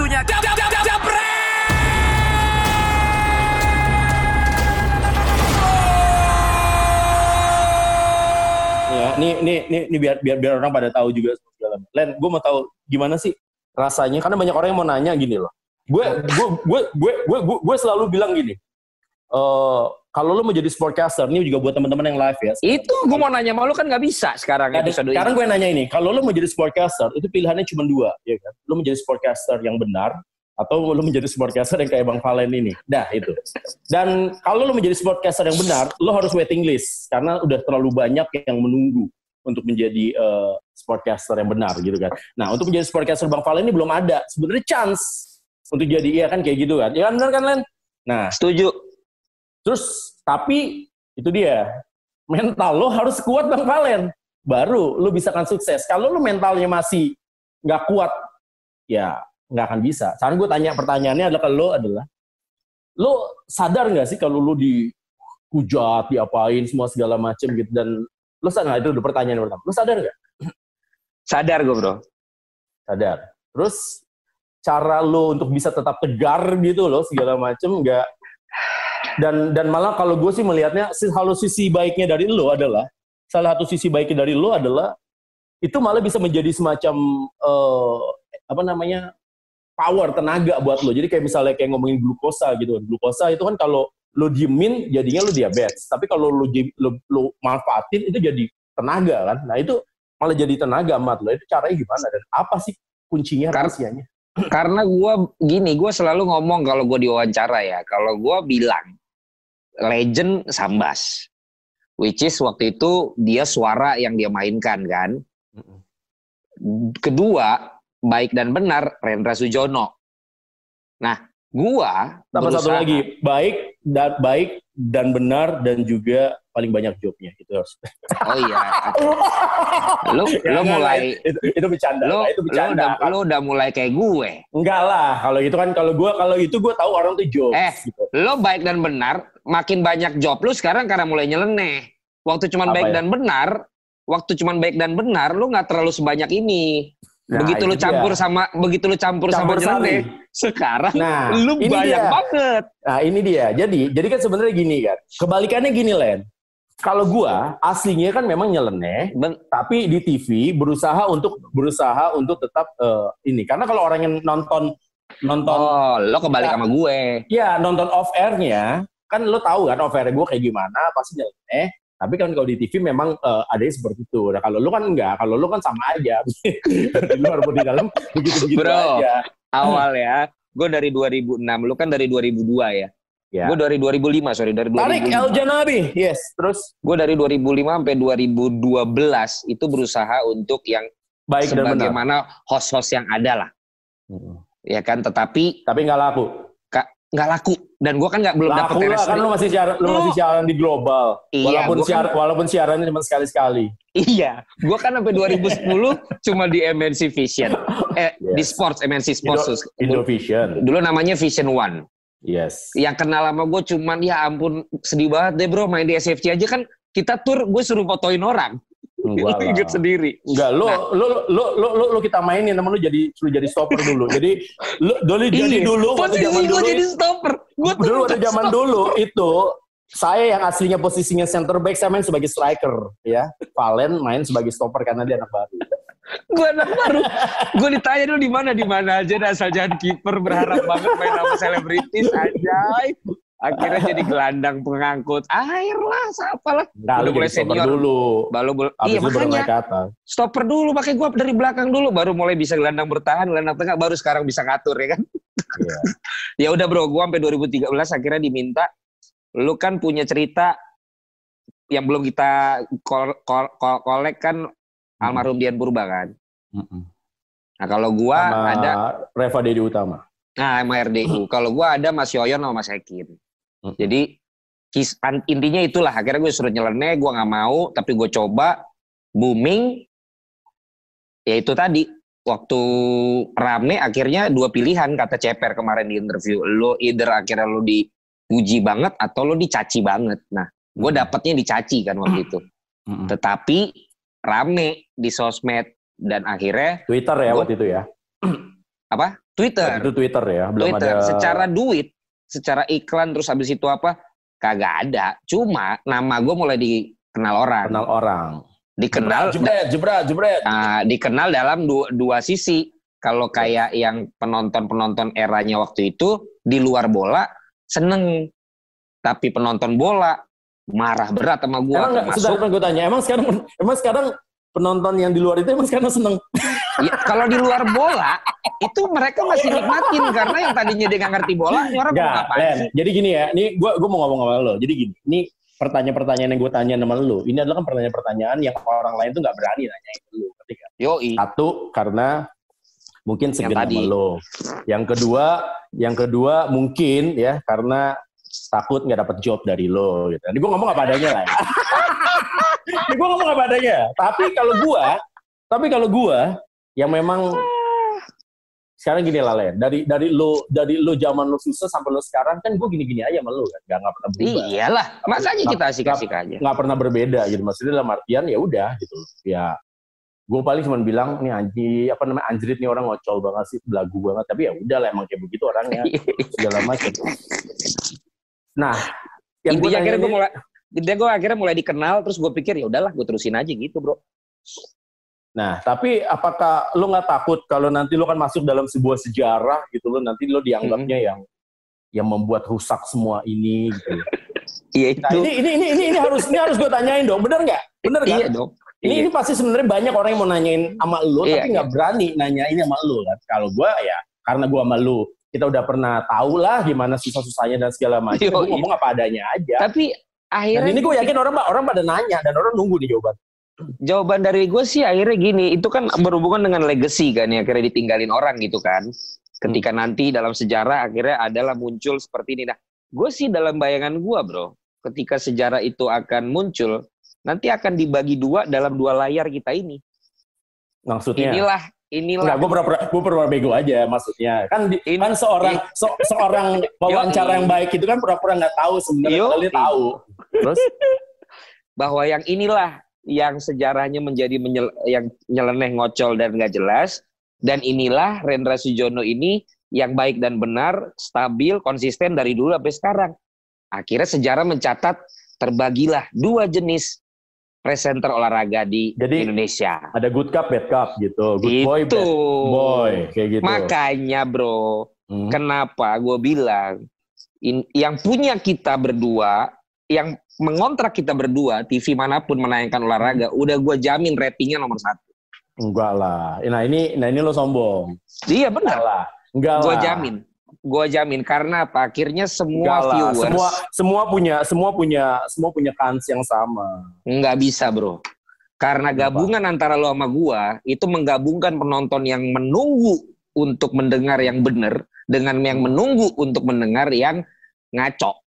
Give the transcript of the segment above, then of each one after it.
waktunya! Ya, nih, nih, nih, nih biar, biar, biar orang pada tahu juga. Len, gue mau tahu gimana sih rasanya? Karena banyak orang yang mau nanya gini loh. Gue, gue, gue, gue, gue, gue selalu bilang gini. Eh kalau lo mau jadi sportcaster, ini juga buat teman-teman yang live ya. Itu gue mau nanya sama lu kan nggak bisa sekarang Nah, episode sekarang gue nanya ini, kalau lo mau jadi sportcaster, itu pilihannya cuma dua, ya kan? Lo menjadi sportcaster yang benar, atau lo menjadi sportcaster yang kayak Bang Valen ini. Dah, itu. Dan kalau lo menjadi sportcaster yang benar, lo harus waiting list, karena udah terlalu banyak yang menunggu untuk menjadi eh, sportcaster yang benar, gitu kan. Nah, untuk menjadi sportcaster Bang Valen ini belum ada. Sebenarnya chance untuk jadi, iya kan, kayak gitu kan. Ya kan, benar kan, Len? Nah, Setuju. Terus tapi itu dia mental lo harus kuat bang Valen baru lo bisa kan sukses. Kalau lo mentalnya masih nggak kuat ya nggak akan bisa. Sekarang gue tanya pertanyaannya adalah kalau lo adalah lo sadar nggak sih kalau lo dihujat, diapain semua segala macem gitu dan lo sadar itu udah pertanyaan pertama. Lo sadar nggak? Sadar gue bro. Sadar. Terus cara lo untuk bisa tetap tegar gitu loh segala macem nggak dan dan malah kalau gue sih melihatnya kalau sisi baiknya dari lo adalah salah satu sisi baiknya dari lo adalah itu malah bisa menjadi semacam eh, apa namanya power tenaga buat lo jadi kayak misalnya kayak ngomongin glukosa gitu glukosa itu kan kalau lo diemin jadinya lo diabetes. Tapi kalau lo, lo, lo manfaatin itu jadi tenaga kan. Nah itu malah jadi tenaga mat lo itu caranya gimana? Dan apa sih kuncinya Kar- rahasianya? Karena gue gini, gue selalu ngomong kalau gue diwawancara ya, kalau gue bilang legend Sambas, which is waktu itu dia suara yang dia mainkan kan. Kedua, baik dan benar Rendra Sujono. Nah, gua Tambah satu lagi, baik dan baik dan benar dan juga paling banyak jobnya itu harus. Oh iya. lu Ya, lu enggak, mulai itu, itu bercanda, lu, lah, itu lu bercanda. udah Pak. lu udah mulai kayak gue. Enggak lah, kalau itu kan kalau gua kalau itu gua tahu orang tuh jokes Eh, gitu. Lo baik dan benar, makin banyak job lu sekarang karena mulai nyeleneh. Waktu cuman Apa baik ya? dan benar, waktu cuman baik dan benar, lu nggak terlalu sebanyak ini. Nah, begitu lu campur dia. sama begitu lu campur, Campur sama nyeleneh, sekarang Nah, lu banyak dia. banget. Nah, ini dia. Jadi, jadi kan sebenarnya gini kan. Kebalikannya gini, Len. Kalau gua aslinya kan memang nyeleneh, Ben- tapi di TV berusaha untuk berusaha untuk tetap eh, ini. Karena kalau orang yang nonton nonton oh, lo kebalik Ya. sama gue. Ya nonton off airnya kan lo tahu kan off air gue kayak gimana pasti nyeleneh. Tapi kan kalau di TV memang ada yang seperti itu. Nah kalau lo kan enggak, kalau lo kan sama aja. di luar pun di dalam begitu-begitu Bro. aja. Awal ya, gue dari 2006, lu kan dari 2002 ya. Ya. Gue dari 2005, sorry dari 2005. Tarik El Janabi, yes. Terus Gue dari 2005 sampai 2012 itu berusaha untuk yang baik sebagaimana host-host yang ada lah, ya kan. Tetapi Tapi nggak laku. ka- nggak laku dan gue kan nggak belum dapat laku lah kan lo masih siaran, lo masih siaran di global. Iya, walaupun kan- siar, walaupun siarannya cuma sekali-sekali. Iya, gue kan sampai 2010 cuma di MNC Vision, eh Yes. di Sports MNC Sports. Indo, Dulu, Indovision. dulu namanya Vision One. Yes. Yang kenal sama gue cuman ya ampun sedih banget deh bro main di SFC aja kan kita tur gue suruh fotoin orang. Enggak Lu inget sendiri. Enggak, lo, Nah. lo, lo, lo, lo, lo kita mainin, nama lo jadi, suruh jadi stopper dulu. Jadi, lo, dulu jadi Iya, dulu, waktu zaman dulu, jadi stopper. Tuh dulu waktu zaman dulu itu, saya yang aslinya posisinya center back, saya main sebagai striker, ya. Valen main sebagai stopper karena dia anak baru. Gue anak baru. gue ditanya dulu di mana di mana aja dah, asal jangan kiper berharap banget main sama selebritis anjay. Akhirnya jadi gelandang pengangkut air lah, siapa lah. Udah lo mulai senior. dulu. Baru Habis iya baru makanya stopper dulu pakai gue dari belakang dulu baru mulai bisa gelandang bertahan, gelandang tengah baru sekarang bisa ngatur ya kan. Iya. ya udah bro, gue sampai 2013 akhirnya diminta lu kan punya cerita yang belum kita kol kol- kol- kolek kan almarhum Dian Purba kan. Mm-mm. Nah kalau gua Sama ada Reva Dedi Utama. nah sama RDU. kalau gua ada Mas Yoyon sama Mas Hekin. Mm-mm. Jadi kis, intinya itulah akhirnya gue suruh nyeleneh, gua nggak mau, tapi gue coba booming. Ya itu tadi waktu rame akhirnya dua pilihan kata Ceper kemarin di interview. Lo either akhirnya lo dipuji banget atau lo dicaci banget. Nah, gue dapetnya dicaci kan waktu itu. Mm-mm. Tetapi rame di sosmed dan akhirnya Twitter ya Gua- waktu itu ya. apa? Twitter. Itu Twitter ya, belum Twitter. ada. Secara duit, secara iklan terus habis itu apa? Kagak ada. Cuma nama gue mulai dikenal orang. kenal orang. Dikenal Jebret, jebret, jebret. Nah, dikenal dalam dua, dua sisi. Kalau kayak yang penonton-penonton eranya waktu itu di luar bola seneng, tapi penonton bola marah berat sama gua Emang nggak, termasuk. sebentar gue tanya, emang sekarang emang sekarang penonton yang di luar itu emang sekarang seneng? Ya, kalau di luar bola itu mereka masih nikmatin karena yang tadinya dia nggak ngerti bola, orang mau Enggak, ngapain? Jadi gini ya, ini gue gue mau ngomong sama lo. Jadi gini, ini pertanyaan-pertanyaan yang gue tanya sama lo, ini adalah kan pertanyaan-pertanyaan yang orang lain tuh nggak berani nanyain lo. Ketika Yoi. satu karena mungkin segan tadi. sama lo. Yang kedua, yang kedua mungkin ya karena takut nggak dapet job dari lo gitu. Ini gue ngomong apa adanya lah. Ya. ini gue ngomong apa adanya. Tapi kalau gue, tapi kalau gue yang memang sekarang gini lah Len, dari dari lo dari lo zaman lo susah sampai lo sekarang kan gue gini-gini aja sama lo kan, nggak nggak pernah berubah, Iyalah, masanya kita Nggak- asik-asik aja. nggak pernah berbeda gitu. Maksudnya dalam artian ya udah gitu. Ya gue paling cuma bilang nih anji apa namanya anjrit nih orang ngocol banget sih belagu banget tapi ya udah lah emang kayak begitu orangnya segala macam nah yang gue Intinya akhirnya gue mulai Intinya gue akhirnya mulai dikenal terus gue pikir ya udahlah gue terusin aja gitu bro. nah tapi apakah lo nggak takut kalau nanti lo kan masuk dalam sebuah sejarah gitu lo nanti lo dianggapnya Hmm. yang yang membuat rusak semua ini gitu Iya nah ini ini ini ini, ini harus ini harus gue tanyain dong bener nggak bener kan Iya dong. Ini, Iya. ini pasti sebenarnya banyak orang yang mau nanyain sama lu, Iya, tapi nggak berani nanyain sama lu kan. Kalau gua ya, karena gua sama lu, kita udah pernah tahu lah gimana susah-susahnya dan segala macam. Iya. ngomong apa adanya aja. Tapi Dan akhirnya ini gue yakin orang orang pada nanya dan orang nunggu nih jawaban. jawaban dari gue sih akhirnya gini, itu kan berhubungan dengan legacy kan ya, akhirnya ditinggalin orang gitu kan. Ketika nanti dalam sejarah akhirnya adalah muncul seperti ini. Nah, gue sih dalam bayangan gue bro, ketika sejarah itu akan muncul, nanti akan dibagi dua dalam dua layar kita ini. Maksudnya, Inilah, inilah. Enggak, gue pura-pura gue pura bego aja maksudnya. Kan di, Ini- kan seorang se- seorang wawancara yang baik itu kan pura-pura nggak tahu sebenarnya dia tahu. Terus bahwa yang inilah yang sejarahnya menjadi menyel- yang nyeleneh ngocol dan nggak jelas dan inilah Rendra Sujono ini yang baik dan benar stabil konsisten dari dulu sampai sekarang akhirnya sejarah mencatat terbagilah dua jenis presenter olahraga di Jadi, Indonesia ada good cup, bad cup gitu. Good boy, itu bad boy, kayak gitu. makanya bro Hmm. Kenapa gue bilang in- yang punya kita berdua, yang mengontrak kita berdua, TV mana pun menayangkan olahraga, udah gue jamin ratingnya nomor satu. Enggak lah. Nah ini, nah ini lo sombong. Iya Enggak benar, lah. Enggak lah. gue jamin, gue jamin karena apa? Akhirnya semua lah. viewers Semua semua punya semua punya semua punya kans yang sama. nggak bisa bro, karena Kenapa? gabungan antara lo sama gue itu menggabungkan penonton yang menunggu untuk mendengar yang benar dengan yang menunggu untuk mendengar yang ngaco.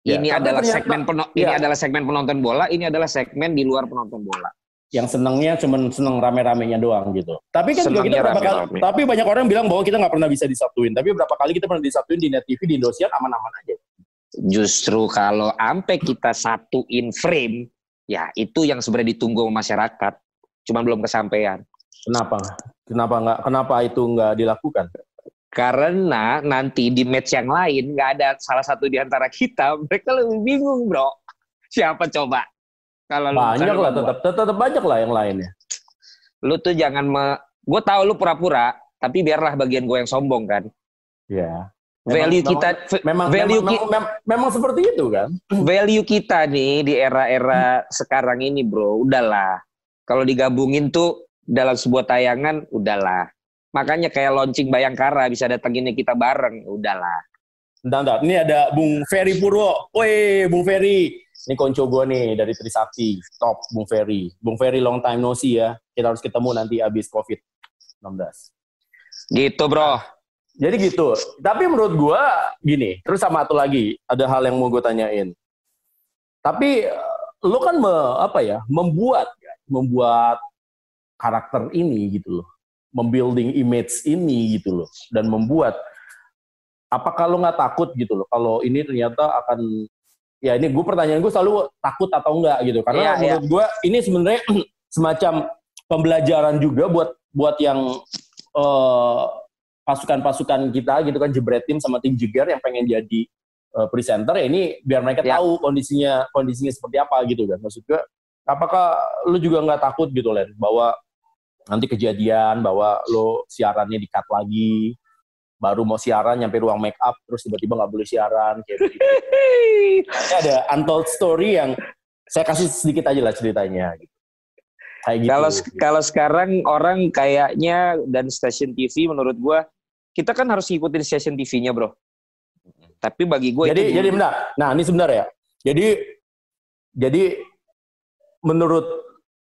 Ya, ini tapi adalah ternyata- segmen peno- ini ya. adalah segmen penonton bola, ini adalah segmen di luar penonton bola. Yang senengnya cuman seneng rame-ramenya doang gitu. Tapi kan juga kita Senengnya berapa kali, tapi banyak orang bilang bahwa kita nggak pernah bisa disatuin. Tapi berapa kali kita pernah disatuin di Net TV, di Indosiar aman-aman aja. Justru kalau ampe kita satuin frame, ya itu yang sebenarnya ditunggu masyarakat. Cuman belum kesampaian. Kenapa? Kenapa nggak? Kenapa itu nggak dilakukan? Karena nanti di match yang lain nggak ada salah satu di antara kita, mereka lebih bingung, bro. Siapa coba? Kalau lu Banyak bukan lah, tetap, tetap banyak lah yang lainnya. Lu tuh jangan me... Gue tahu lu pura-pura, tapi biarlah bagian gue yang sombong kan. Ya. Value Memang- kita, Memang, value memang, ki- memang, memang seperti itu kan? value kita nih di era-era sekarang ini bro, udahlah. Kalau digabungin tuh dalam sebuah tayangan, udahlah. Makanya kayak launching Bayangkara bisa datanginnya kita bareng, udahlah. Bentar, bentar. Ini ada Bung Ferry Purwo. Woi, Bung Ferry. Ini konco gue nih dari Trisakti. Top, Bung Ferry. Bung Ferry long time no see ya. Kita harus ketemu nanti abis COVID-19. Gitu bro. Jadi gitu. Tapi menurut gue gini. Terus sama satu lagi. Ada hal yang mau gue tanyain. Tapi lo kan me, apa ya membuat membuat karakter ini gitu loh. Membuilding image ini gitu loh. Dan membuat apakah lo nggak takut gitu loh kalau ini ternyata akan ya ini gue pertanyaan gue selalu takut atau enggak gitu. Karena Iya, menurut gue ini sebenarnya semacam pembelajaran juga buat buat yang eh, pasukan-pasukan kita gitu kan jebret tim sama tim jeger yang pengen jadi uh, presenter. Ya ini biar mereka ya. tahu kondisinya kondisinya seperti apa gitu kan. Maksud gue apakah lu juga nggak takut gitu Len? Bahwa nanti kejadian bahwa lo siarannya di cut lagi baru mau siaran nyampe ruang make up terus tiba-tiba nggak boleh siaran kayak gitu. Ini ada untold story yang saya kasih sedikit aja lah ceritanya gitu. Kayak gitu. Kalau kalau sekarang orang kayaknya dan stasiun TV menurut gua kita kan harus ngikutin stasiun TV-nya, Bro. Tapi bagi gue Jadi itu jadi benar. Nah, ini sebentar ya. Jadi jadi menurut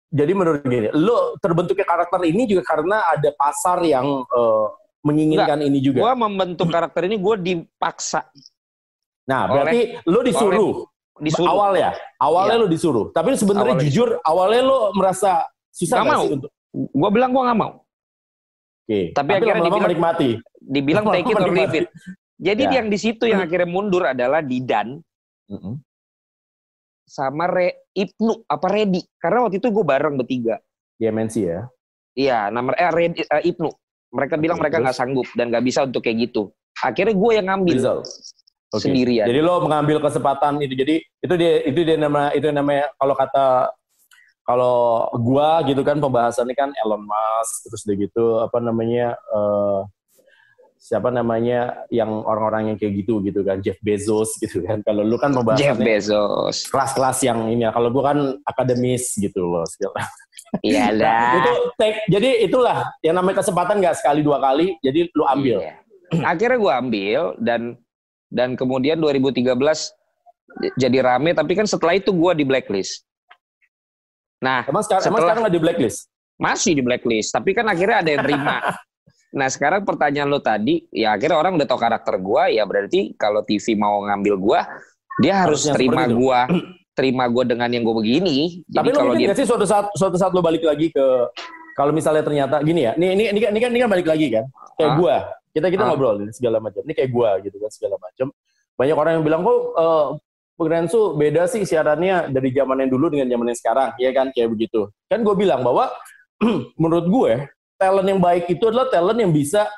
jadi menurut gini, lo terbentuknya karakter ini juga karena ada pasar yang uh, menginginkan Enggak, ini juga. Gue membentuk karakter ini gue dipaksa. Nah, berarti lo disuruh. Oleh, disuruh. Awal ya, awalnya iya. lo disuruh. Tapi sebenarnya jujur, awalnya lo merasa susah gak mau. sih untuk? Gue bilang gue gak mau. Oke. Okay. Tapi, Tapi akhirnya lama -lama dibilang, menikmati. Dibilang take it or leave it. Jadi ya. yang di situ yang akhirnya mundur adalah Didan. Mm -hmm sama Re, Ibnu apa Redi karena waktu itu gue bareng bertiga di MNC ya iya nama eh Redi, uh, Ibnu mereka okay, bilang mereka nggak sanggup dan nggak bisa untuk kayak gitu. Akhirnya gue yang ngambil okay. sendirian. Jadi lo mengambil kesempatan itu. Jadi itu dia itu dia nama itu namanya kalau kata kalau gua gitu kan pembahasannya kan Elon Musk terus udah gitu apa namanya uh, siapa namanya yang orang-orang yang kayak gitu gitu kan Jeff Bezos gitu kan kalau lu kan membahas Jeff Bezos kelas-kelas yang ini ya kalau gua kan akademis gitu loh Iya lah. Nah, itu take, jadi itulah yang namanya kesempatan nggak sekali dua kali, jadi lu ambil. Iya. Akhirnya gua ambil dan dan kemudian 2013 jadi rame, tapi kan setelah itu gua di blacklist. Nah, emang sekarang, setelah, emang sekarang nggak di blacklist? Masih di blacklist, tapi kan akhirnya ada yang terima. Nah sekarang pertanyaan lo tadi, ya akhirnya orang udah tau karakter gue, ya berarti kalau TV mau ngambil gue, dia harus Harusnya terima gue, terima gue dengan yang gue begini. Tapi Jadi lo mungkin dia... sih suatu saat suatu saat lo balik lagi ke kalau misalnya ternyata gini ya, ini ini ini, ini kan ini kan balik lagi kan, kayak gue, kita kita ah. ngobrol segala macam, ini kayak gue gitu kan segala macam. Banyak orang yang bilang kok uh, Rensu beda sih siarannya dari zaman yang dulu dengan zaman yang sekarang, ya kan kayak begitu. Kan gue bilang bahwa menurut gue talent yang baik itu adalah talent yang bisa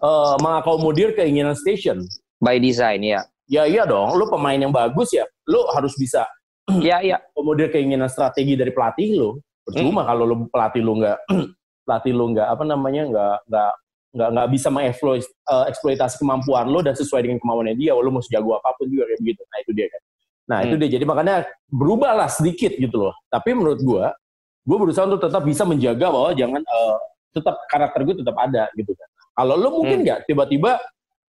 uh, mengakomodir keinginan station. By design ya. Ya iya dong, lu pemain yang bagus ya, lu harus bisa ya iya. Komodir keinginan strategi dari pelatih lu. Percuma hmm. kalau lu pelatih lu nggak pelatih lu nggak apa namanya nggak nggak nggak nggak bisa mengeksploitasi uh, kemampuan lo dan sesuai dengan kemauannya dia, lo mau sejago apa pun juga kayak begitu. Nah itu dia kan. Nah hmm. itu dia. Jadi makanya berubahlah sedikit gitu loh. Tapi menurut gua gue berusaha untuk tetap bisa menjaga bahwa jangan uh, tetap karakter gue tetap ada gitu kan. Kalau lo mungkin hmm. nggak hmm. tiba-tiba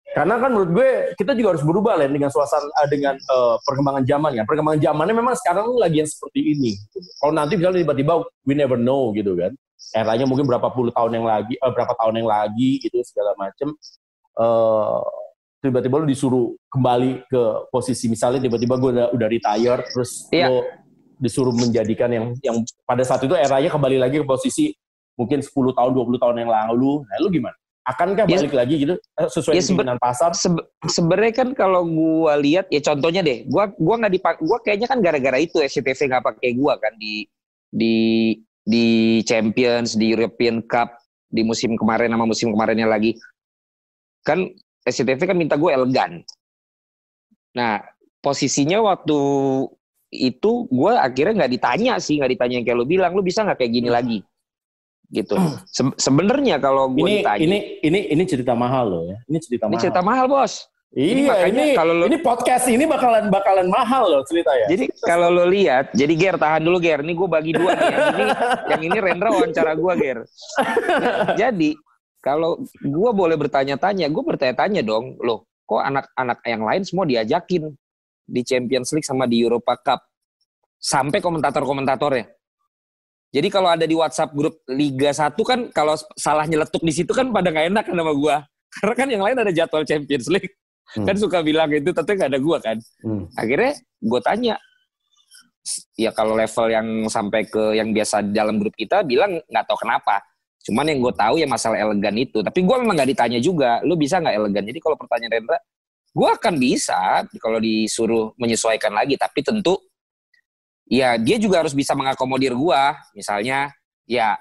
karena kan menurut gue kita juga harus berubah lah dengan suasana uh, dengan uh, perkembangan zaman ya. Perkembangan zamannya memang sekarang lagi yang seperti ini. Kalau nanti misalnya tiba-tiba we never know gitu kan. Eranya mungkin berapa puluh tahun yang lagi, uh, berapa tahun yang lagi gitu segala macam. Uh, tiba-tiba lo disuruh kembali ke posisi misalnya tiba-tiba gue udah udah retire terus yeah. lo disuruh menjadikan yang yang pada saat itu eranya kembali lagi ke posisi mungkin 10 tahun 20 tahun yang lalu. Nah, lu gimana? Akankah ya, balik lagi gitu eh, sesuai ya, dengan pasar? Sebe Sebenarnya kan kalau gua lihat ya contohnya deh, gua gua nggak dipak gua kayaknya kan gara-gara itu SCTV nggak pakai gua kan di di di Champions, di European Cup, di musim kemarin sama musim kemarinnya lagi. Kan SCTV kan minta gue elegan. Nah, posisinya waktu itu gue akhirnya nggak ditanya sih nggak ditanya yang kayak lo bilang lo bisa nggak kayak gini hmm. lagi gitu Se sebenarnya kalau gue ditanya ini ini ini cerita mahal loh ya ini cerita ini mahal cerita mahal bos Iya, ini kalau lo, ini podcast ini bakalan bakalan mahal loh cerita ya. Jadi kalau lo lihat, jadi Ger tahan dulu Ger, ini gue bagi dua nih. Yang ini, yang ini Rendra wawancara gue Ger. jadi kalau gue boleh bertanya-tanya, gue bertanya-tanya dong, loh, kok anak-anak yang lain semua diajakin di Champions League sama di Europa Cup sampai komentator-komentatornya. Jadi kalau ada di WhatsApp grup Liga 1 kan kalau salah nyeletuk di situ kan pada nggak enak kan sama gua. Karena kan yang lain ada jadwal Champions League. Hmm. Kan suka bilang itu tapi nggak ada gua kan. Hmm. Akhirnya gua tanya ya kalau level yang sampai ke yang biasa dalam grup kita bilang nggak tahu kenapa. Cuman yang gue tahu ya masalah elegan itu. Tapi gue memang nggak ditanya juga. Lu bisa nggak elegan? Jadi kalau pertanyaan Rendra, gue akan bisa kalau disuruh menyesuaikan lagi tapi tentu ya dia juga harus bisa mengakomodir gue misalnya ya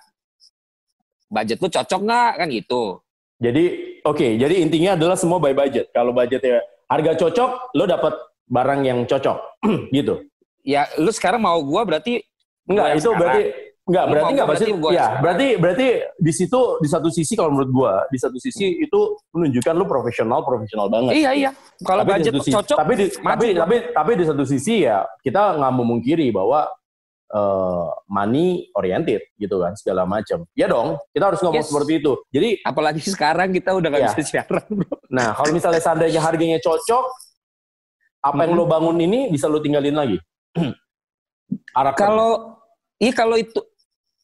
budget lu cocok nggak kan gitu Jadi oke, okay, jadi intinya adalah semua by budget. Kalau budgetnya harga cocok, lo dapat barang yang cocok, gitu. Ya, lu sekarang mau gua berarti enggak itu sekarang. berarti enggak berarti enggak pasti ya, berarti berarti di situ di satu sisi kalau menurut gua, di satu sisi hmm. itu menunjukkan lu profesional profesional banget. Iya, iya. Kalau budget sisi, cocok, tapi di, tapi, tapi tapi di satu sisi ya kita nggak memungkiri bahwa uh, money oriented gitu kan segala macam. Ya dong, kita harus ngomong yes. seperti itu. Jadi apalagi sekarang kita udah nggak ya. bisa siaran, bro. Nah, kalau misalnya seandainya harganya cocok, apa hmm. yang lo bangun ini bisa lo tinggalin lagi. kalau iya kalau itu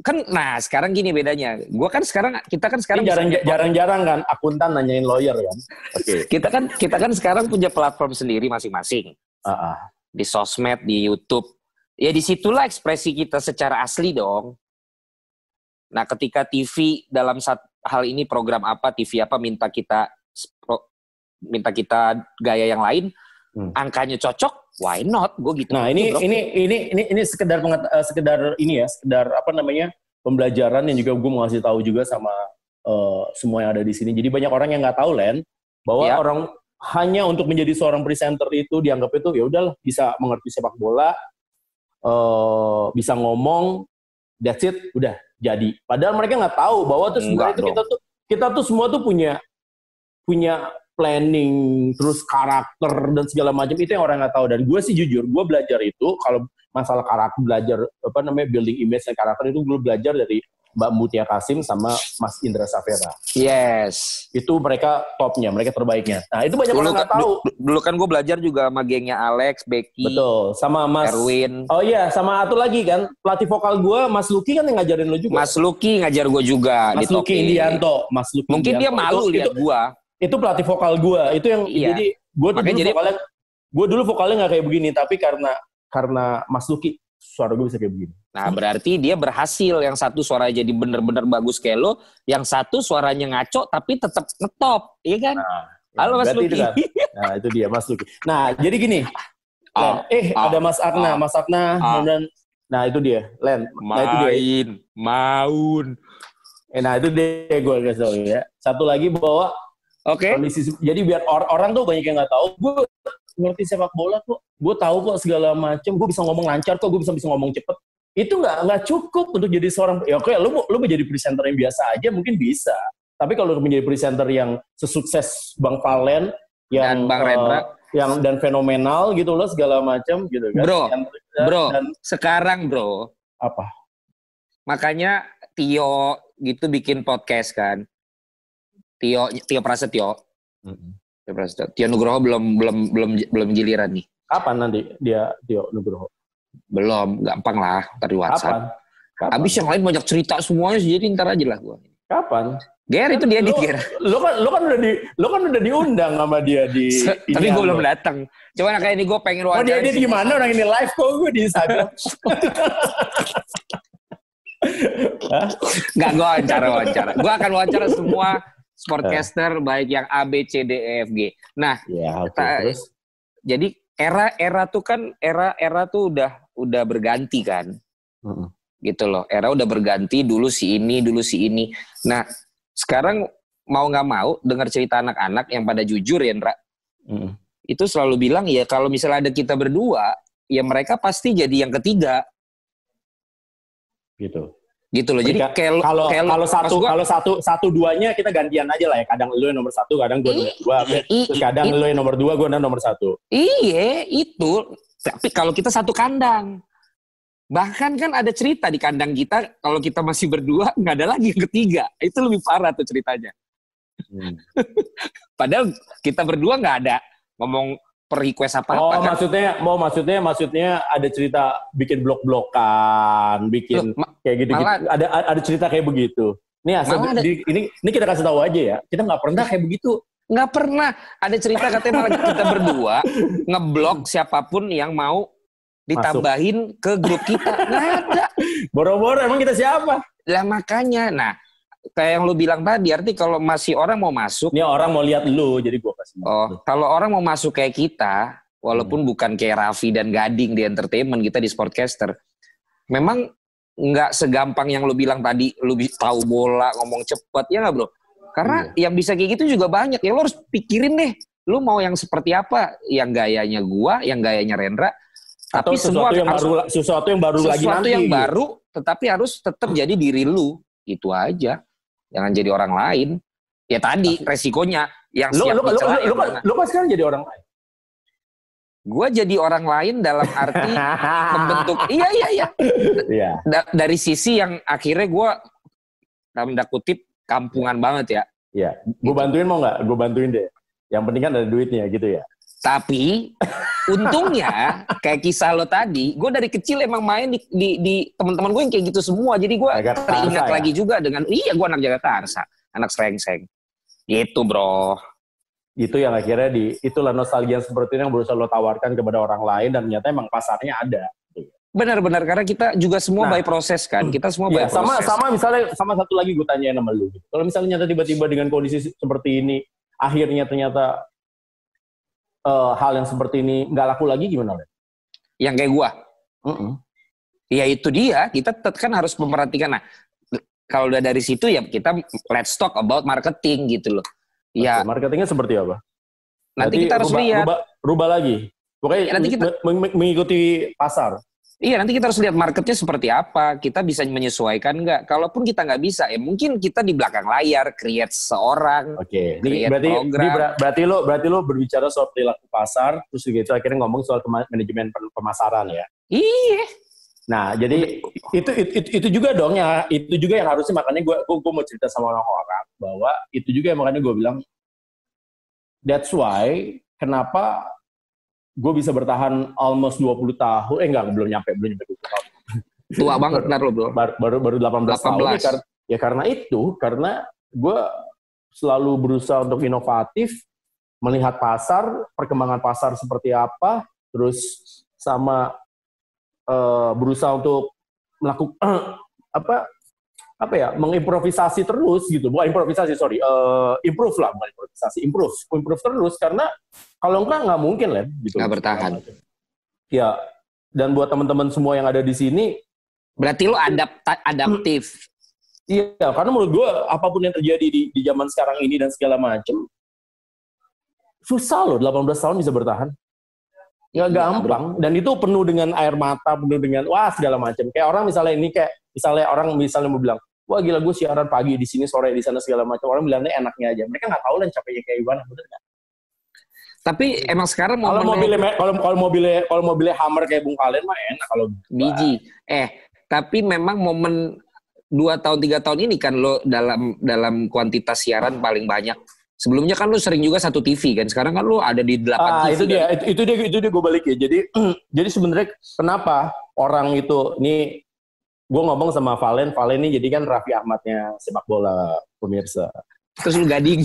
kan nah sekarang gini bedanya gue kan sekarang kita kan sekarang jarang jarang-jarang kan akuntan nanyain lawyer kan oke okay. kita kan kita kan sekarang punya platform sendiri masing-masing uh -uh. di sosmed di YouTube ya di situlah ekspresi kita secara asli dong. Nah, ketika TV dalam saat hal ini program apa, TV apa minta kita minta kita gaya yang lain, hmm. angkanya cocok, why not? Gue gitu. Nah, ini ini ini ini ini sekedar uh, sekedar ini ya, sekedar apa namanya? pembelajaran yang juga gue mau ngasih tahu juga sama uh, semua yang ada di sini. Jadi banyak orang yang nggak tahu Len bahwa ya. orang hanya untuk menjadi seorang presenter itu dianggap itu ya udahlah bisa mengerti sepak bola, uh, bisa ngomong, that's it, udah jadi. Padahal mereka nggak tahu bahwa tuh sebenarnya itu kita tuh kita tuh semua tuh punya punya planning, terus karakter dan segala macam itu yang orang nggak tahu. Dan gue sih jujur, gue belajar itu kalau masalah karakter belajar apa namanya building image dan karakter itu gue belajar dari Mbak Mutia Kasim sama Mas Indra Safera. Yes. Itu mereka topnya, mereka terbaiknya. Nah itu banyak dulu, orang nggak tahu. Dulu kan gue belajar juga sama gengnya Alex, Becky, Betul. Sama Mas Erwin. Oh iya, sama satu lagi kan pelatih vokal gue, Mas Lucky kan yang ngajarin lo juga. Mas Lucky ngajar gue juga. Mas Lucky Indianto. Mas Lucky Mungkin Indianto. dia malu itu, lihat gue. Itu pelatih vokal gue. Itu yang iya. jadi gue dulu jadi, vokalnya gue dulu vokalnya nggak kayak begini, tapi karena karena Mas Lucky suara gue bisa kayak begini. Nah, berarti dia berhasil. Yang satu suaranya jadi bener-bener bagus kayak lo, yang satu suaranya ngaco tapi tetap ngetop, iya kan? Nah, Halo Mas Luki. Kan. Nah, itu dia Mas Luki. Nah, jadi gini. Ah, Len, eh ah, ada Mas Akna, ah, Mas Akna ah, dan nah itu dia, Len. Nah, itu dia. maun. Eh, nah itu dia gue kasih ya. Satu lagi bahwa Oke. Okay. jadi biar or orang tuh banyak yang nggak tahu. Gue ngerti sepak bola kok gue tahu kok segala macam gue bisa ngomong lancar kok gue bisa bisa ngomong cepet itu nggak nggak cukup untuk jadi seorang ya oke lu lu menjadi presenter yang biasa aja mungkin bisa tapi kalau menjadi presenter yang sesukses Bang Valen yang dan Bang Rendra uh, yang dan fenomenal gitu loh segala macam gitu kan bro dan, bro dan, sekarang bro apa makanya Tio gitu bikin podcast kan Tio Tio Prasetyo mm -hmm. Tio Nugroho belum belum belum belum giliran nih. Kapan nanti dia Tio Nugroho? Belum, gampang lah dari WhatsApp. Kapan? Kapan? Abis yang lain banyak cerita semuanya, jadi ntar aja lah gua. Kapan? Ger itu dia lo, Ger. Lo kan lo kan udah di lo kan udah diundang sama dia di. Tapi gue belum datang. Coba kayak ini gue pengen wawancara. Oh dia, dia gimana orang ini live kok gue di Instagram. Gak gue wawancara wawancara. Gue akan wawancara semua sportcaster uh. baik yang A B C D E F G. Nah, ya, okay. terus jadi era-era tuh kan era-era tuh udah udah berganti kan. Uh. Gitu loh. Era udah berganti dulu si ini, dulu si ini. Nah, sekarang mau nggak mau dengar cerita anak-anak yang pada jujur ya, Ndra. Uh. Itu selalu bilang ya kalau misalnya ada kita berdua, ya mereka pasti jadi yang ketiga. Gitu gitu loh. Jadi kalau kalau kalau satu gua, kalau satu satu duanya kita gantian aja lah ya. Kadang lu yang nomor satu, kadang gue nomor dua. Terus kadang lu yang nomor dua, gue nomor satu. Iya itu. Tapi kalau kita satu kandang, bahkan kan ada cerita di kandang kita kalau kita masih berdua nggak ada lagi yang ketiga. Itu lebih parah tuh ceritanya. Hmm. Padahal kita berdua nggak ada ngomong per request apa? Apa oh kan? maksudnya mau maksudnya maksudnya ada cerita bikin blok-blokan bikin Loh, kayak gitu, gitu ada ada cerita kayak begitu. Nih asal ada, di, ini ini kita kasih tahu aja ya. Kita nggak pernah kayak begitu. Nggak pernah. Ada cerita katanya malah kita berdua ngeblok siapa pun yang mau ditambahin Masuk. ke grup kita. Nggak ada. Boro-boro emang kita siapa? Lah makanya. Nah kayak yang lu bilang tadi, arti kalau masih orang mau masuk. Ini orang mau lihat lu, jadi gua kasih. Oh, kalau orang mau masuk kayak kita, walaupun hmm. bukan kayak Raffi dan Gading di entertainment kita di sportcaster, memang nggak segampang yang lu bilang tadi, lu tahu bola, ngomong cepet, ya nggak bro? Karena yang bisa kayak gitu juga banyak. Ya lo harus pikirin deh, lu mau yang seperti apa? Yang gayanya gua, yang gayanya Rendra. Tapi Tapi semua sesuatu yang harus- baru sesuatu yang baru lagi sesuatu nanti. yang baru, tetapi harus tetap jadi diri lu. Itu aja. Jangan jadi orang lain. Ya tadi resikonya yang Lu siap lu lu, lu, lu, mana. lu kan sekarang jadi orang lain. Gua jadi orang lain dalam arti membentuk. Iya iya iya. Iya. Da- dari sisi yang akhirnya gua dalam tanda kutip kampungan banget ya. Iya. Gue bantuin mau nggak? Gue bantuin deh. Yang penting kan ada duitnya gitu ya. Tapi untungnya kayak kisah lo tadi, gue dari kecil emang main di, di, di teman-teman gue yang kayak gitu semua. Jadi gue teringat ya? lagi juga dengan iya gue anak Jakarta anak serengseng. Gitu bro. Itu yang akhirnya di itulah nostalgia seperti ini yang berusaha lo tawarkan kepada orang lain dan ternyata emang pasarnya ada. Benar-benar karena kita juga semua Nah. by proses kan. Kita semua by Iya, sama proses. sama misalnya sama satu lagi gue tanyain sama lu. gitu. Kalau misalnya ternyata tiba-tiba dengan kondisi seperti ini akhirnya ternyata eh, hal yang seperti ini nggak laku lagi gimana? Yang kayak gue. Mm-mm. Ya itu dia. Kita tetap kan harus memperhatikan. Nah kalau udah dari situ ya kita let's talk about marketing gitu loh. Ya Oke, Marketingnya seperti apa? nanti kita harus rubah, lihat. Rubah, rubah lagi. Pokoknya Ya, nanti kita- meng- meng- mengikuti pasar. Iya nanti kita harus lihat marketnya seperti apa. Kita bisa menyesuaikan nggak? Kalaupun kita nggak bisa, ya mungkin kita di belakang layar create seorang. Oke, Create berarti program. berarti lo berarti lo berbicara soal perilaku pasar, terus juga itu akhirnya ngomong soal manajemen pem- pemasaran ya. Iya. Nah, jadi itu, itu itu itu juga dong ya, itu juga yang harusnya makanya gue gue mau cerita sama orang-orang bahwa itu juga yang makanya gue bilang that's why kenapa gue bisa bertahan almost 20 tahun, eh enggak, belum nyampe, belum nyampe 20 tahun. Tua banget ntar lo bro. Baru baru, baru 18, tahun 18. ya, kar- ya karena itu, karena gue selalu berusaha untuk inovatif, melihat pasar, perkembangan pasar seperti apa, terus sama eh, berusaha untuk melakukan apa apa ya mengimprovisasi terus gitu bukan improvisasi sorry eh, improve lah bukan improvisasi improve improve terus karena kalau enggak nggak mungkin lah gitu Nggak bertahan. ya dan buat teman-teman semua yang ada di sini Berarti lo adapta adaptif. Iya, karena menurut gue apa pun yang terjadi di, di zaman sekarang ini dan segala macem, susah loh 18 tahun bisa bertahan. Nggak Iya, gampang. Dan itu penuh dengan air mata, penuh dengan wah segala macam. Kayak orang misalnya ini kayak, misalnya orang misalnya mau bilang, wah gila gue siaran pagi di sini, sore di sana segala macam. Orang bilangnya enaknya aja. Mereka nggak tahu lah capeknya kayak gimana. Bener nggak? Tapi emang sekarang Kalau mobilnya kalau kalau mobilnya kalau mobilnya Hammer kayak Bung Kalen mah enak kalau biji. Eh, tapi memang momen dua tahun tiga tahun ini kan lo dalam dalam kuantitas siaran paling banyak. Sebelumnya kan lo sering juga satu TV kan. Sekarang kan lo ada di delapan Ah, TV. itu kan? dia, itu, itu dia, itu dia gue balik ya. Jadi, jadi sebenarnya kenapa orang itu, ini gue ngomong sama Valen, Valen ini jadi kan Raffi Ahmadnya sepak bola pemirsa. Terus lo gading.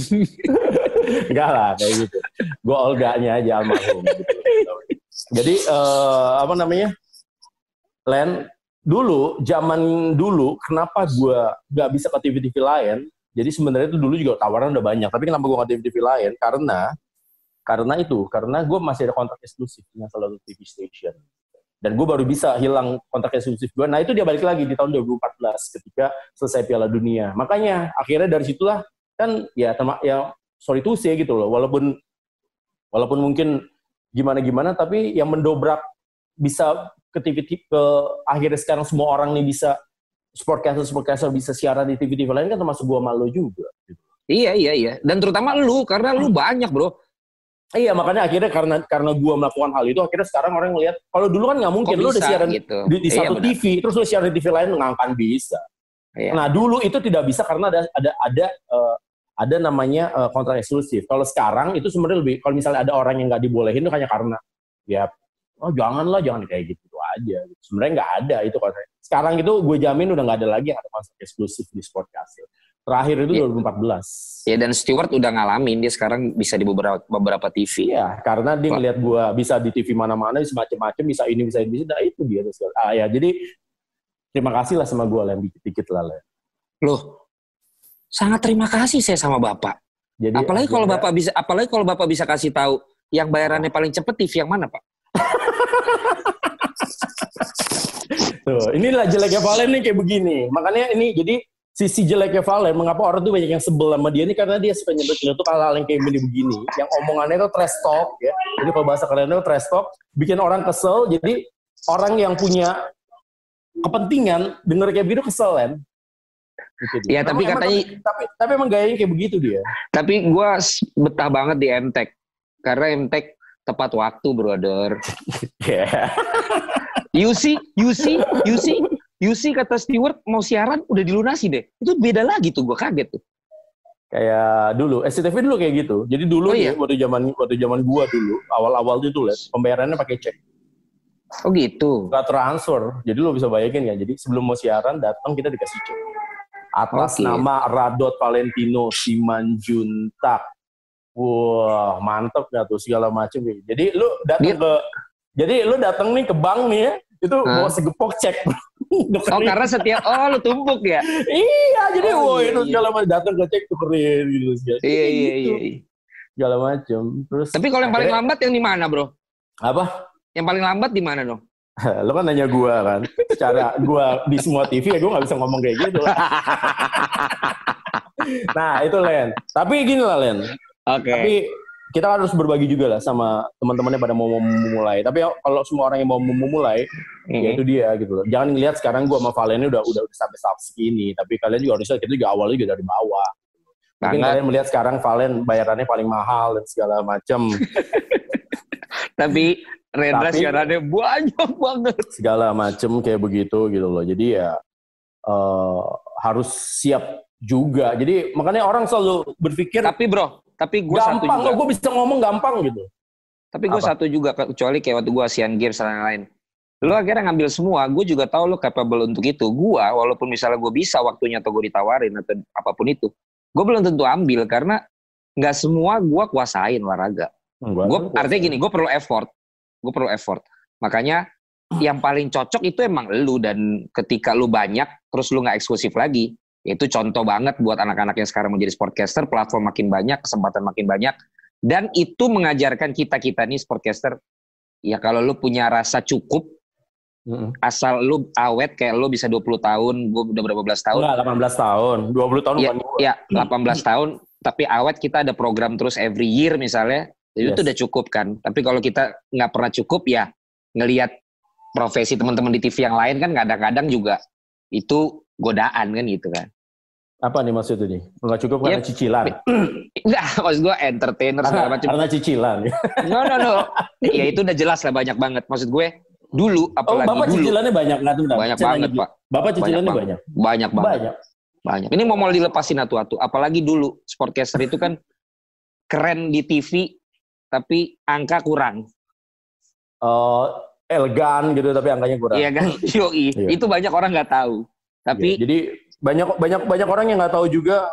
Enggak lah kayak gitu. Gue Olganya aja almarhum. Gitu. Jadi eh, apa namanya, Len, dulu zaman dulu kenapa gue nggak bisa ke TV-TV lain? Jadi sebenarnya itu dulu juga tawaran udah banyak. Tapi kenapa gue nggak TV-TV lain? Karena karena itu, karena gue masih ada kontrak eksklusif dengan salah satu TV station. Dan gue baru bisa hilang kontrak eksklusif gue. Nah itu dia balik lagi di tahun 2014 ketika selesai Piala Dunia. Makanya akhirnya dari situlah kan ya tema, ya sorry to say gitu loh. Walaupun walaupun mungkin gimana gimana, tapi yang mendobrak bisa ke TV ke akhirnya sekarang semua orang nih bisa sportcaster sportcaster bisa siaran di TV TV lain kan termasuk gue malu juga. Gitu. iya iya iya. Dan terutama lu karena lu banyak bro. Iya makanya akhirnya karena karena gue melakukan hal itu akhirnya sekarang orang ngelihat kalau dulu kan nggak mungkin Kok lu udah bisa siaran gitu. di, di Iya, satu benar. TV terus lu siaran di TV lain nggak akan bisa. Iya. Nah dulu itu tidak bisa karena ada ada ada eh, ada namanya eh, kontrak eksklusif. Kalau sekarang itu sebenarnya lebih kalau misalnya ada orang yang nggak dibolehin itu hanya karena ya oh janganlah jangan kayak gitu aja. Sebenarnya nggak ada itu kontrak. Sekarang itu gue jamin udah nggak ada lagi yang ada kontrak eksklusif di Sportcastle. Terakhir itu Iya. 2014. Ya dan Stewart udah ngalamin dia sekarang bisa di beberapa beberapa TV. Iya, karena dia ngeliat gue bisa di TV mana-mana, bisa macem-macem, bisa ini, bisa ini, bisa nah itu dia. Terus, ah ya, jadi terima kasih lah sama gue lah, dikit-dikit lah. lah. Loh, sangat terima kasih saya sama bapak. Jadi Apalagi kalau akhirnya- bapak bisa, apalagi kalau bapak bisa kasih tahu yang bayarannya paling cepet TV yang mana pak? Tuh, inilah jeleknya Valen nih kayak begini. Makanya ini jadi sisi jeleknya Valen, mengapa orang tuh banyak yang sebel sama dia ini karena dia suka nyentuh-nyentuh hal-hal yang kayak begini-begini, yang omongannya itu trash talk ya. Jadi kalau bahasa keren itu trash talk, bikin orang kesel. Jadi orang yang punya kepentingan denger kayak begitu kesel kan. Gitu. Ya, tapi Emang- katanya- tapi, tapi, tapi emang gayanya kayak begitu dia. Tapi gue betah banget di MTech. Karena MTech tepat waktu, brother. Ya. You see, you see, you see, you see kata Stewart mau siaran udah dilunasi deh. Itu beda lagi tuh, gue kaget tuh. kayak dulu SCTV dulu kayak gitu. Jadi dulu Oh, iya? waktu zaman waktu zaman gua dulu, awal-awal itu les, pembayarannya pakai cek. Oh gitu. nggak transfer. Jadi lo bisa bayangin ya. Jadi sebelum mau siaran datang kita dikasih cek. Atas Oke. nama Radot Valentino Simanjuntak. Wah mantep nggak tuh segala macam gitu. Jadi lu datang Dia- ke jadi lu datang nih ke bank nih ya, itu Hah? bawa segepok cek. Oh karena setiap oh lu tumpuk ya. iya, jadi Oh, wah iya, itu iya. segala macam datang ke cek tuh keren gitu. segala- Iya iya gitu, iya. iya. Segala macam. Terus Tapi kalau yang paling akhirnya- lambat yang di mana, Bro? apa? Yang paling lambat di mana dong? Lo kan nanya gua kan. Secara gua di semua TV ya gua nggak bisa ngomong kayak gitu. nah, itu Len. Tapi gini lah Len. Oke. Tapi kita harus berbagi juga lah sama teman-temannya pada mau memulai. Tapi kalau semua orang yang mau memulai, ya itu dia gitu loh. Jangan ngelihat sekarang gua sama Valen udah udah, udah sampai tahap segini. Tapi kalian juga harus lihat kita juga awalnya juga dari bawah. Mungkin kalian melihat sekarang Valen bayarannya paling mahal dan segala macam, Tapi Rendra siarannya banyak banget. segala macam kayak begitu gitu loh. Jadi ya eh, harus siap juga. Jadi makanya orang selalu berpikir Tapi Bro, tapi gue satu gampang juga. gue bisa ngomong gampang gitu. Tapi gue satu juga, kecuali kayak waktu gue Asian Games dan lain-lain. Lu akhirnya ngambil semua, gue juga tahu lu capable untuk itu. Gue, walaupun misalnya gue bisa waktunya atau gue ditawarin atau apa pun itu, gue belum tentu ambil karena nggak semua gue kuasain olahraga. Gue artinya gini, gue perlu effort, gue perlu effort. Makanya yang paling cocok itu emang lu dan ketika lu banyak, terus lu nggak eksklusif lagi, itu contoh banget buat anak-anak yang sekarang menjadi sportcaster, platform makin banyak, kesempatan makin banyak, dan itu mengajarkan kita kita nih sportcaster, ya kalau lu punya rasa cukup, Mm-mm. asal lu awet kayak lu bisa 20 tahun, gue udah berapa belas tahun, Enggak, 18 tahun. 20 tahun Iya, gua. ya 18 tahun tapi awet kita ada program terus every year misalnya jadi itu Yes. udah cukup kan tapi kalau kita nggak pernah cukup ya ngelihat profesi teman-teman di TV yang lain kan kadang-kadang juga itu godaan kan gitu kan Apa nih maksudnya nih? Enggak cukup karena Yep. cicilan. enggak maksud gue entertainer segala Karena, macam karena cicilan. no no no ya itu udah jelas lah banyak banget maksud gue dulu Oh, apalagi Bapak dulu cicilannya banyak nggak tuh? banyak Saya nanya banget pak Bapak cicilannya banget. banyak. banyak banget Banyak. banyak ini mau mau dilepasin atu-atu apalagi dulu sportcaster itu kan keren di TV tapi angka kurang Eh, elegan gitu tapi angkanya kurang. Iya kan? Yoi. Iya. Itu banyak orang nggak tahu. Tapi Iya, Jadi banyak banyak banyak orang yang nggak tahu juga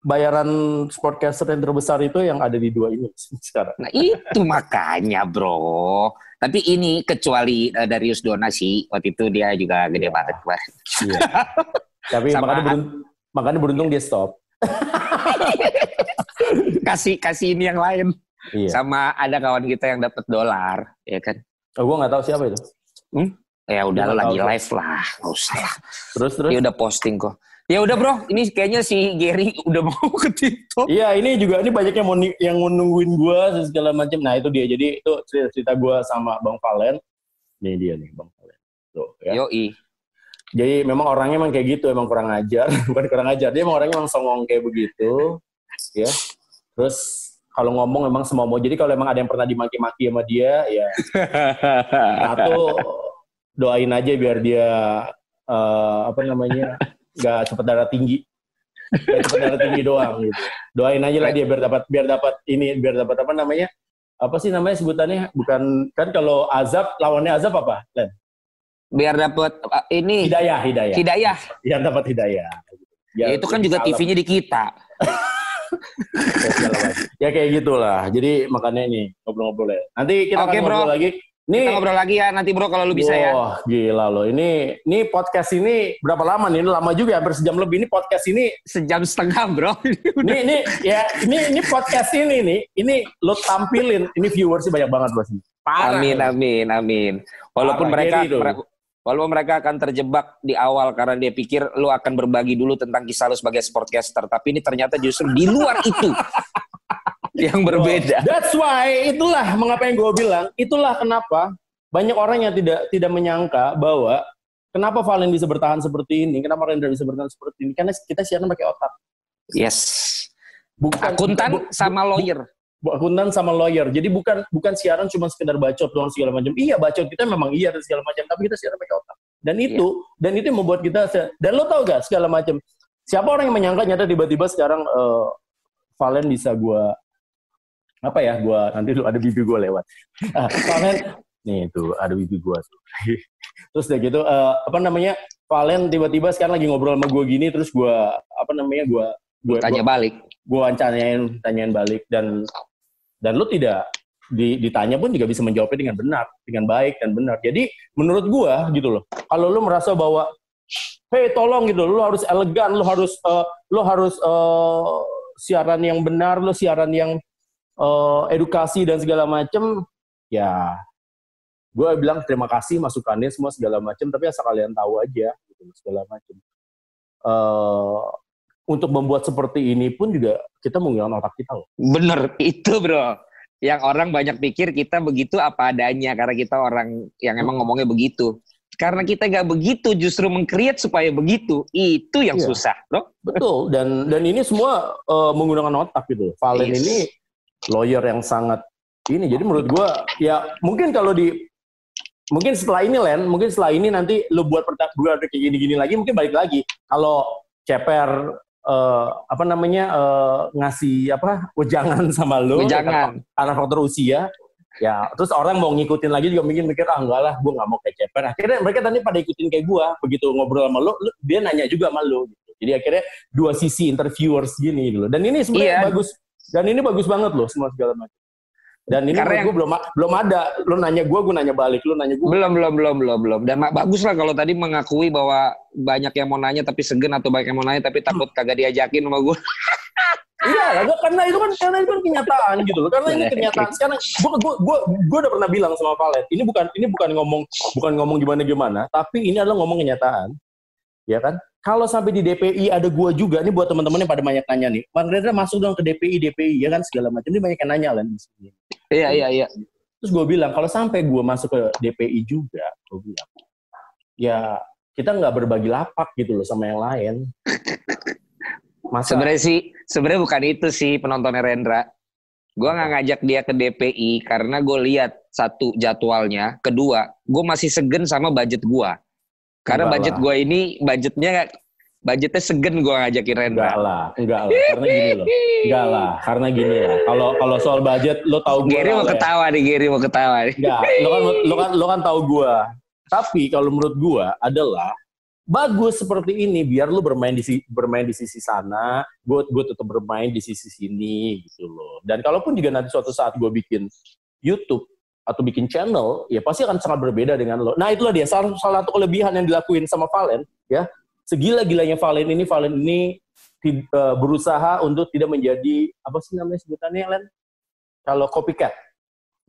bayaran sportcaster yang terbesar itu yang ada di dua ini sekarang. nah itu makanya, Bro. Tapi ini kecuali eh, Darius Donasi waktu itu dia juga gede Iya. banget kemarin. Iya. Tapi Sama- makanya beruntung, makanya beruntung dia stop. kasih kasih ini yang lain. Iya. Sama ada kawan kita yang dapat dolar, ya kan? Oh, gue nggak tahu siapa itu. Ya udah Nggak lagi tahu. live lah, nggak usah lah. Terus terus. Dia udah posting kok. Ya udah bro, ini kayaknya si Gary udah mau ke TikTok. Iya, ini juga ini banyak yang mau yang mau nungguin gua segala macam. Nah, itu dia. Jadi itu cerita, cerita gua sama Bang Valen. Ini dia nih, Bang Valen. Tuh, ya. Yoi. Jadi memang orangnya emang kayak gitu, emang kurang ajar, bukan kurang ajar. Dia emang orangnya emang songong kayak begitu, ya. Terus kalau ngomong emang semua mau. Jadi kalau emang ada yang pernah dimaki-maki sama dia, ya satu doain aja biar dia eh, apa namanya nggak cepet darah tinggi, nggak cepet darah tinggi doang gitu. Doain aja lah dia biar dapat biar dapat ini biar dapat apa namanya apa sih namanya sebutannya bukan kan kalau azab lawannya azab apa Len? Biar dapat uh, ini hidayah hidayah hidayah. yang dapat hidayah. Ya, itu kan juga TV-nya di kita. ya kayak gitulah. Jadi makanya ini ngobrol-ngobrol ya. Nanti kita Oke, akan bro. ngobrol lagi. Nih, Kita ngobrol lagi ya nanti bro kalau lu bisa ya. Wah, gila loh. Ini ini podcast ini berapa lama nih? Ini lama juga, hampir sejam lebih. Ini podcast ini, Sejam setengah bro. ini, ini ya, ini, ini podcast ini nih. Ini lo tampilin. Ini viewersnya banyak banget bos. Parah. amin amin amin. Walaupun Parah, mereka mere- Walaupun mereka akan terjebak di awal karena dia pikir lu akan berbagi dulu tentang kisah lu sebagai sportcaster, tapi ini ternyata justru di luar itu yang berbeda. That's why itulah mengapa yang gue bilang, itulah kenapa banyak orang yang tidak tidak menyangka bahwa kenapa Valen bisa bertahan seperti ini, kenapa Rendra bisa bertahan seperti ini, karena kita siaran pakai otak. Yes. Bukan akuntan bu, sama lawyer. Bu, akuntan sama lawyer. Jadi bukan bukan siaran cuma sekedar bacot doang segala macam. Iya bacot kita memang iya dan segala macam, tapi kita siaran pakai otak. Dan itu yeah. dan itu yang membuat kita dan lo tau gak segala macam. Siapa orang yang menyangka nyata tiba-tiba sekarang uh, Valen bisa gua apa ya gua nanti lu ada bibi gua lewat. Uh, Valen nih itu ada bibi gua terus udah gitu uh, apa namanya Valen tiba-tiba sekarang lagi ngobrol sama gue gini terus gue apa namanya gue gue tanya gua, balik. Gue tanyain tanyain balik dan dan lu tidak di, ditanya pun juga bisa menjawabnya dengan benar dengan baik dan benar. Jadi menurut gue gitu loh kalau lu merasa bahwa hey tolong gitu lu harus elegan lu harus uh, lu harus uh, siaran yang benar lu siaran yang uh, edukasi dan segala macem ya gue bilang terima kasih masukannya semua segala macam tapi asal kalian tahu aja gitu segala macam uh, untuk membuat seperti ini pun juga kita menggunakan otak kita loh. Bener itu bro. Yang orang banyak pikir kita begitu apa adanya karena kita orang yang emang ngomongnya begitu. Karena kita nggak begitu justru mengkreat supaya begitu itu yang iya. susah bro. Betul dan dan ini semua uh, menggunakan otak gitu Valen yes. ini lawyer yang sangat ini jadi menurut gue ya mungkin kalau di mungkin setelah ini Len, mungkin setelah ini nanti lu buat pertandingan kayak gini-gini lagi, mungkin balik lagi. Kalau ceper uh, apa namanya uh, ngasih apa ujangan sama lu, ujangan karena faktor usia, ya terus orang mau ngikutin lagi juga mungkin mikir ah enggak lah, gue nggak mau kayak ceper. Akhirnya mereka tadi pada ikutin kayak gue, begitu ngobrol sama lu, lu dia nanya juga sama lu. Gitu. Jadi akhirnya dua sisi interviewers gini gitu. Dan ini sebenarnya iya. bagus. Dan ini bagus banget loh semua segala macam. Dan ini Karena gue belum belum ada. Lu nanya gue, gue nanya balik. Lu nanya gue. Belum, belum, belum, belum, belum. Dan bagus lah kalau tadi mengakui bahwa banyak yang mau nanya tapi segen atau banyak yang mau nanya tapi takut kagak diajakin sama gue. iya, karena itu kan karena itu kan kenyataan gitu loh. Karena ini kenyataan. Sekarang gue gue gue gue udah pernah bilang sama Valet, ini bukan ini bukan ngomong bukan ngomong gimana gimana, tapi ini adalah ngomong kenyataan. Ya kan? Kalau sampai di DPI ada gua juga, ini buat teman-teman yang pada banyak nanya nih, Bang Rendra masuk dong ke DPI, DPI, ya kan segala macam. Ini banyak yang nanya lah di sini. Iya, iya, iya. Terus gue bilang, kalau sampai gua masuk ke DPI juga, gue bilang, ya kita nggak berbagi lapak gitu loh sama yang lain. Masa... Sebenarnya sih, sebenarnya bukan itu sih penontonnya Rendra. Gue nggak ngajak dia ke DPI karena gue lihat satu jadwalnya, kedua, gue masih segen sama budget gue. Karena enggak budget gue ini budgetnya budgetnya segen gue ngajakin Rendra. Enggak lah, enggak lah. Karena gini loh. Enggak lah, karena gini ya. Kalau kalau soal budget lo tau gue. Giri mau ketawa nih, Giri mau ketawa nih. Enggak, lo kan lo kan lo kan tahu gue. Tapi kalau menurut gue adalah bagus seperti ini biar lu bermain di bermain di sisi sana, gue gue tetap bermain di sisi sini gitu loh. Dan kalaupun juga nanti suatu saat gue bikin YouTube atau bikin channel, ya pasti akan sangat berbeda dengan lo. Nah itulah dia salah, salah satu kelebihan yang dilakuin sama Valen, ya segila-gilanya Valen ini, Valen ini uh, berusaha untuk tidak menjadi apa sih namanya sebutannya, Len? Kalau copycat,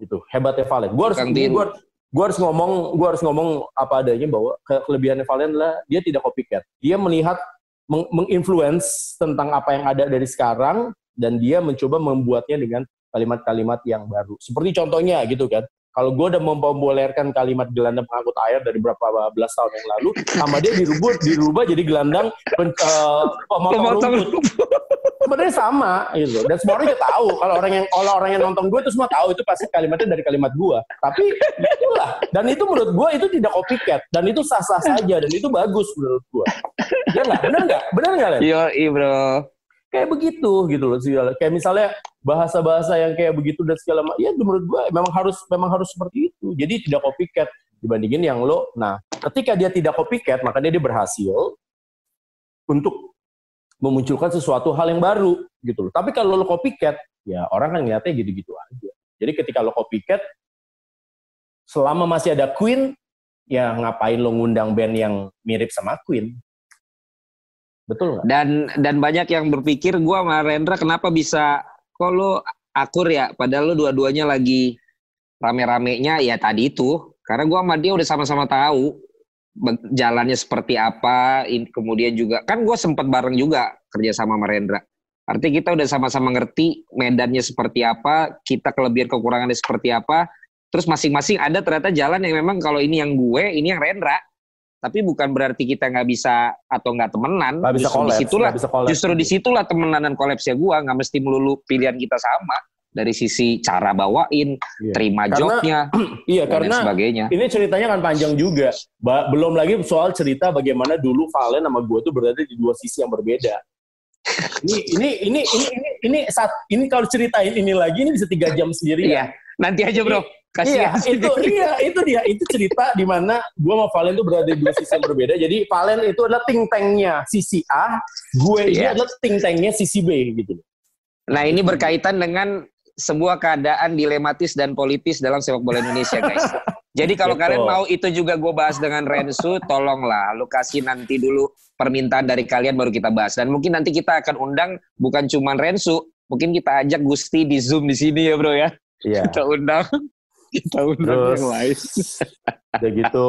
itu hebatnya Valen. Gue harus, gue gue harus ngomong, gue harus ngomong apa adanya bahwa ke kelebihannya Valen adalah dia tidak copycat. Dia melihat meng menginfluence tentang apa yang ada dari sekarang dan dia mencoba membuatnya dengan kalimat-kalimat yang baru. Seperti contohnya gitu kan. Kalau gue udah mempopulerkan kalimat gelandang pengangkut air dari berapa belas tahun yang lalu, sama dia dirubah, dirubah jadi gelandang pen, uh, pemotong rumput. Sebenarnya sama gitu. Dan semua orang juga tahu. Kalau orang yang kalau orang yang nonton gue itu semua tahu itu pasti kalimatnya dari kalimat gue. Tapi itulah. Dan itu menurut gue itu tidak copycat. Dan itu sah-sah saja. Dan itu bagus menurut gue. Ya nggak? Benar nggak? Benar nggak? Yo, bro kayak begitu gitu loh segala. Kayak misalnya bahasa-bahasa yang kayak begitu dan segala macam ya menurut gua memang harus memang harus seperti itu. Jadi tidak copycat. Dibandingin yang lo nah ketika dia tidak copycat maka dia, berhasil untuk memunculkan sesuatu hal yang baru gitu loh. Tapi kalau lo copycat ya orang kan ngeliatnya gitu-gitu aja. Jadi ketika lo copycat selama masih ada Queen ya ngapain lo ngundang band yang mirip sama Queen Betul nggak? Dan dan banyak yang berpikir gue sama Rendra kenapa bisa kok lo akur ya padahal lo dua-duanya lagi rame-ramenya ya tadi itu karena gue sama dia udah sama-sama tahu jalannya seperti apa, kemudian juga kan gue sempat bareng juga kerja sama Marendra. Artinya kita udah sama-sama ngerti medannya seperti apa, kita kelebihan kekurangannya seperti apa. Terus masing-masing ada ternyata jalan yang memang kalau ini yang gue, ini yang Rendra. Tapi bukan berarti kita nggak bisa atau nggak temenan. Gak bisa justru collapse, di situlah, gak bisa collapse. justru di situlah temenan dan kolapsnya gue. Nggak mesti melulu pilihan kita sama dari sisi cara bawain, Iya. terima Karena- jobnya, Iya, dan karena sebagainya. ini ceritanya kan panjang juga. Ba- belum lagi soal cerita bagaimana dulu Valen sama gue tuh berada di dua sisi yang berbeda. Ini ini ini ini ini ini saat ini kalau ceritain ini lagi ini bisa tiga jam sendiri. Iya, nanti aja bro. Iya, Kasih itu iya itu dia itu cerita di mana gue sama Valen tuh berada di dua sisi yang berbeda. Jadi Valen itu adalah think tanknya sisi A, gue ini Iya. adalah think tanknya sisi B gitu. Nah ini berkaitan dengan sebuah keadaan dilematis dan politis dalam sepak bola Indonesia guys. Jadi kalau Betul. kalian mau itu juga gue bahas dengan Rensu, tolonglah lu kasih nanti dulu permintaan dari kalian baru kita bahas. Dan mungkin nanti kita akan undang bukan cuma Rensu, mungkin kita ajak Gusti di Zoom di sini ya bro ya. Iya. Kita undang, undang Terus yang lain. udah gitu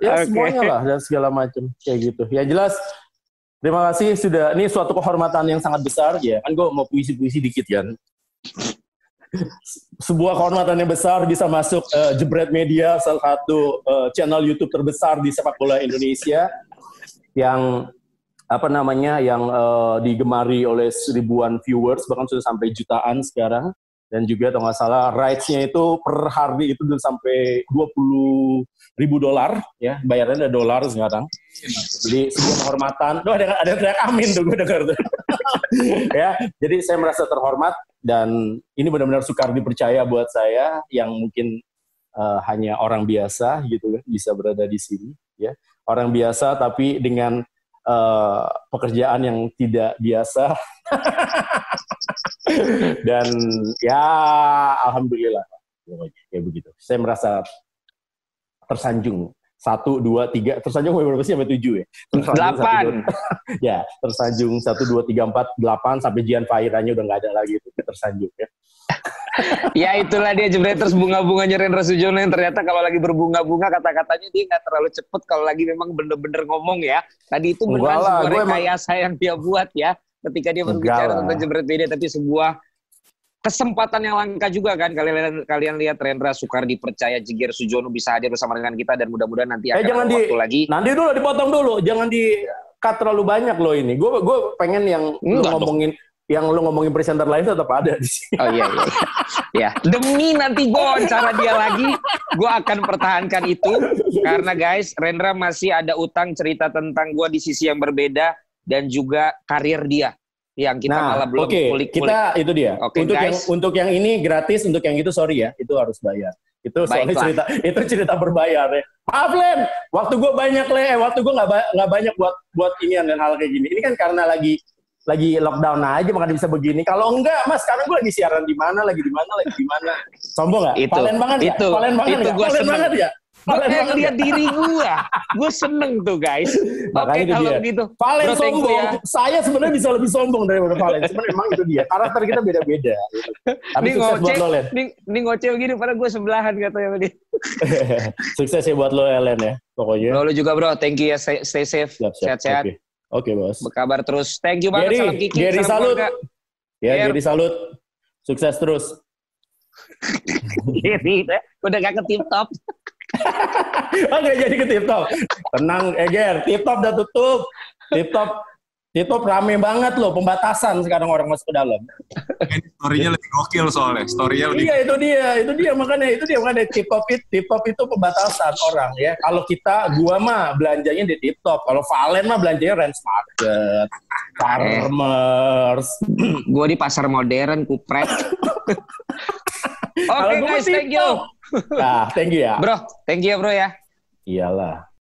ya Oke. semuanya lah dan segala macam kayak gitu. Ya jelas terima kasih sudah ini suatu kehormatan yang sangat besar ya kan gue mau puisi-puisi dikit kan. Sebuah kehormatan yang besar bisa masuk eh, Jebret Media salah satu eh, channel YouTube terbesar di sepak bola Indonesia yang apa namanya yang eh, digemari oleh ribuan viewers bahkan sudah sampai jutaan sekarang dan juga kalau nggak salah rights-nya itu per hari itu sampai 20 ribu dolar ya. Bayarnya ada dolar sekarang. Jadi sebuah kehormatan. Duh, ada ada teriak amin tuh gue dengar tuh. Ya jadi saya merasa terhormat dan ini benar-benar sukar dipercaya buat saya yang mungkin eh, hanya orang biasa gitu kan bisa berada di sini ya. Orang biasa tapi dengan eh, pekerjaan yang tidak biasa. Dan ya alhamdulillah kayak begitu. Saya merasa tersanjung. Satu dua tiga tersanjung berapa sih? Sampai tujuh ya? Tersanjung satu, Delapan. dua- ya tersanjung. Satu dua tiga empat delapan sampai Jian Fairannya udah nggak ada lagi. Itu tersanjung ya Ya itulah dia jebreters bunga-bunganya Rendra Sujono yang ternyata kalau lagi berbunga-bunga kata-katanya dia nggak terlalu cepet kalau lagi memang bener-bener ngomong ya. Tadi itu Enggak lah, sebuah gue emang- rekayasa yang dia buat ya ketika dia Enggak berbicara lah. tentang jebret media tapi sebuah kesempatan yang langka juga kan kalian kalian lihat Rendra Sukar dipercaya Jiger Sujono bisa hadir bersama dengan kita dan mudah-mudahan nanti Eh, akan jangan ada di- waktu lagi nanti dulu dipotong dulu jangan di cut terlalu banyak loh ini gue gue pengen yang Enggak dong. Yang lu ngomongin presenter lain tetap ada di sini Oh iya iya. ya, demi nanti gue wawancara dia lagi, gue akan pertahankan itu karena guys, Rendra masih ada utang cerita tentang gue di sisi yang berbeda dan juga karir dia yang kita nah, malah belum oke, kulik-kulik. kita itu dia. Oke, untuk yang guys. untuk yang ini gratis, untuk yang itu sorry ya, itu harus bayar. Itu soalnya Baiklah. cerita itu cerita berbayar ya. Maaf Len, waktu gue banyak le, eh, waktu gue nggak ba- nggak banyak buat buat ini dan hal kayak gini. Ini kan karena lagi lagi lockdown aja makanya bisa begini. Kalau enggak, Mas, sekarang gue lagi siaran di mana, lagi di mana, lagi di mana. Sombong nggak? Itu, Valen banget ya? itu, Valen banget itu Valen seneng. banget ya? Gue Valen kayak banget lihat ya? diri gue, gue seneng tuh guys. Oke Makanya itu kalau dia. begitu, Valen Bro, thank you sombong. ya. Saya sebenarnya bisa lebih sombong daripada Valen. Sebenarnya emang itu dia. Karakter kita beda-beda. gitu. Tapi Ini sukses buat ngoceh, lo, Len. ini, ini ngoceh begini, padahal gue sebelahan katanya sama dia. sukses ya buat lo, Len ya. Pokoknya. Lu juga bro, thank you ya, stay, stay safe, Siap, siap. Oke. Oke, bos. berkabar terus. Thank you banget, Gary, salam Kiki, Gary salam salut. keluarga. Ya, Ger. jadi salut. Sukses terus. Gary, udah gak ke tip top. Oke, jadi ke tip top. Tenang, Eger. Tip top udah tutup. Tip top. Top rame banget loh. Pembatasan sekarang orang masuk ke dalam. Ini story-nya lebih gokil soalnya. Story-nya lebih Iya, itu dia. Itu dia. Makanya itu dia. Makanya tip top itu, tip top itu pembatasan orang ya. Kalau kita, gua mah belanjanya di tip top. Kalau Valen mah belanjanya Rens Market. Farmers. Gue di pasar modern, kupret. Oke gua guys, thank you. Nah, thank you ya. Bro, thank you ya bro ya. Iyalah.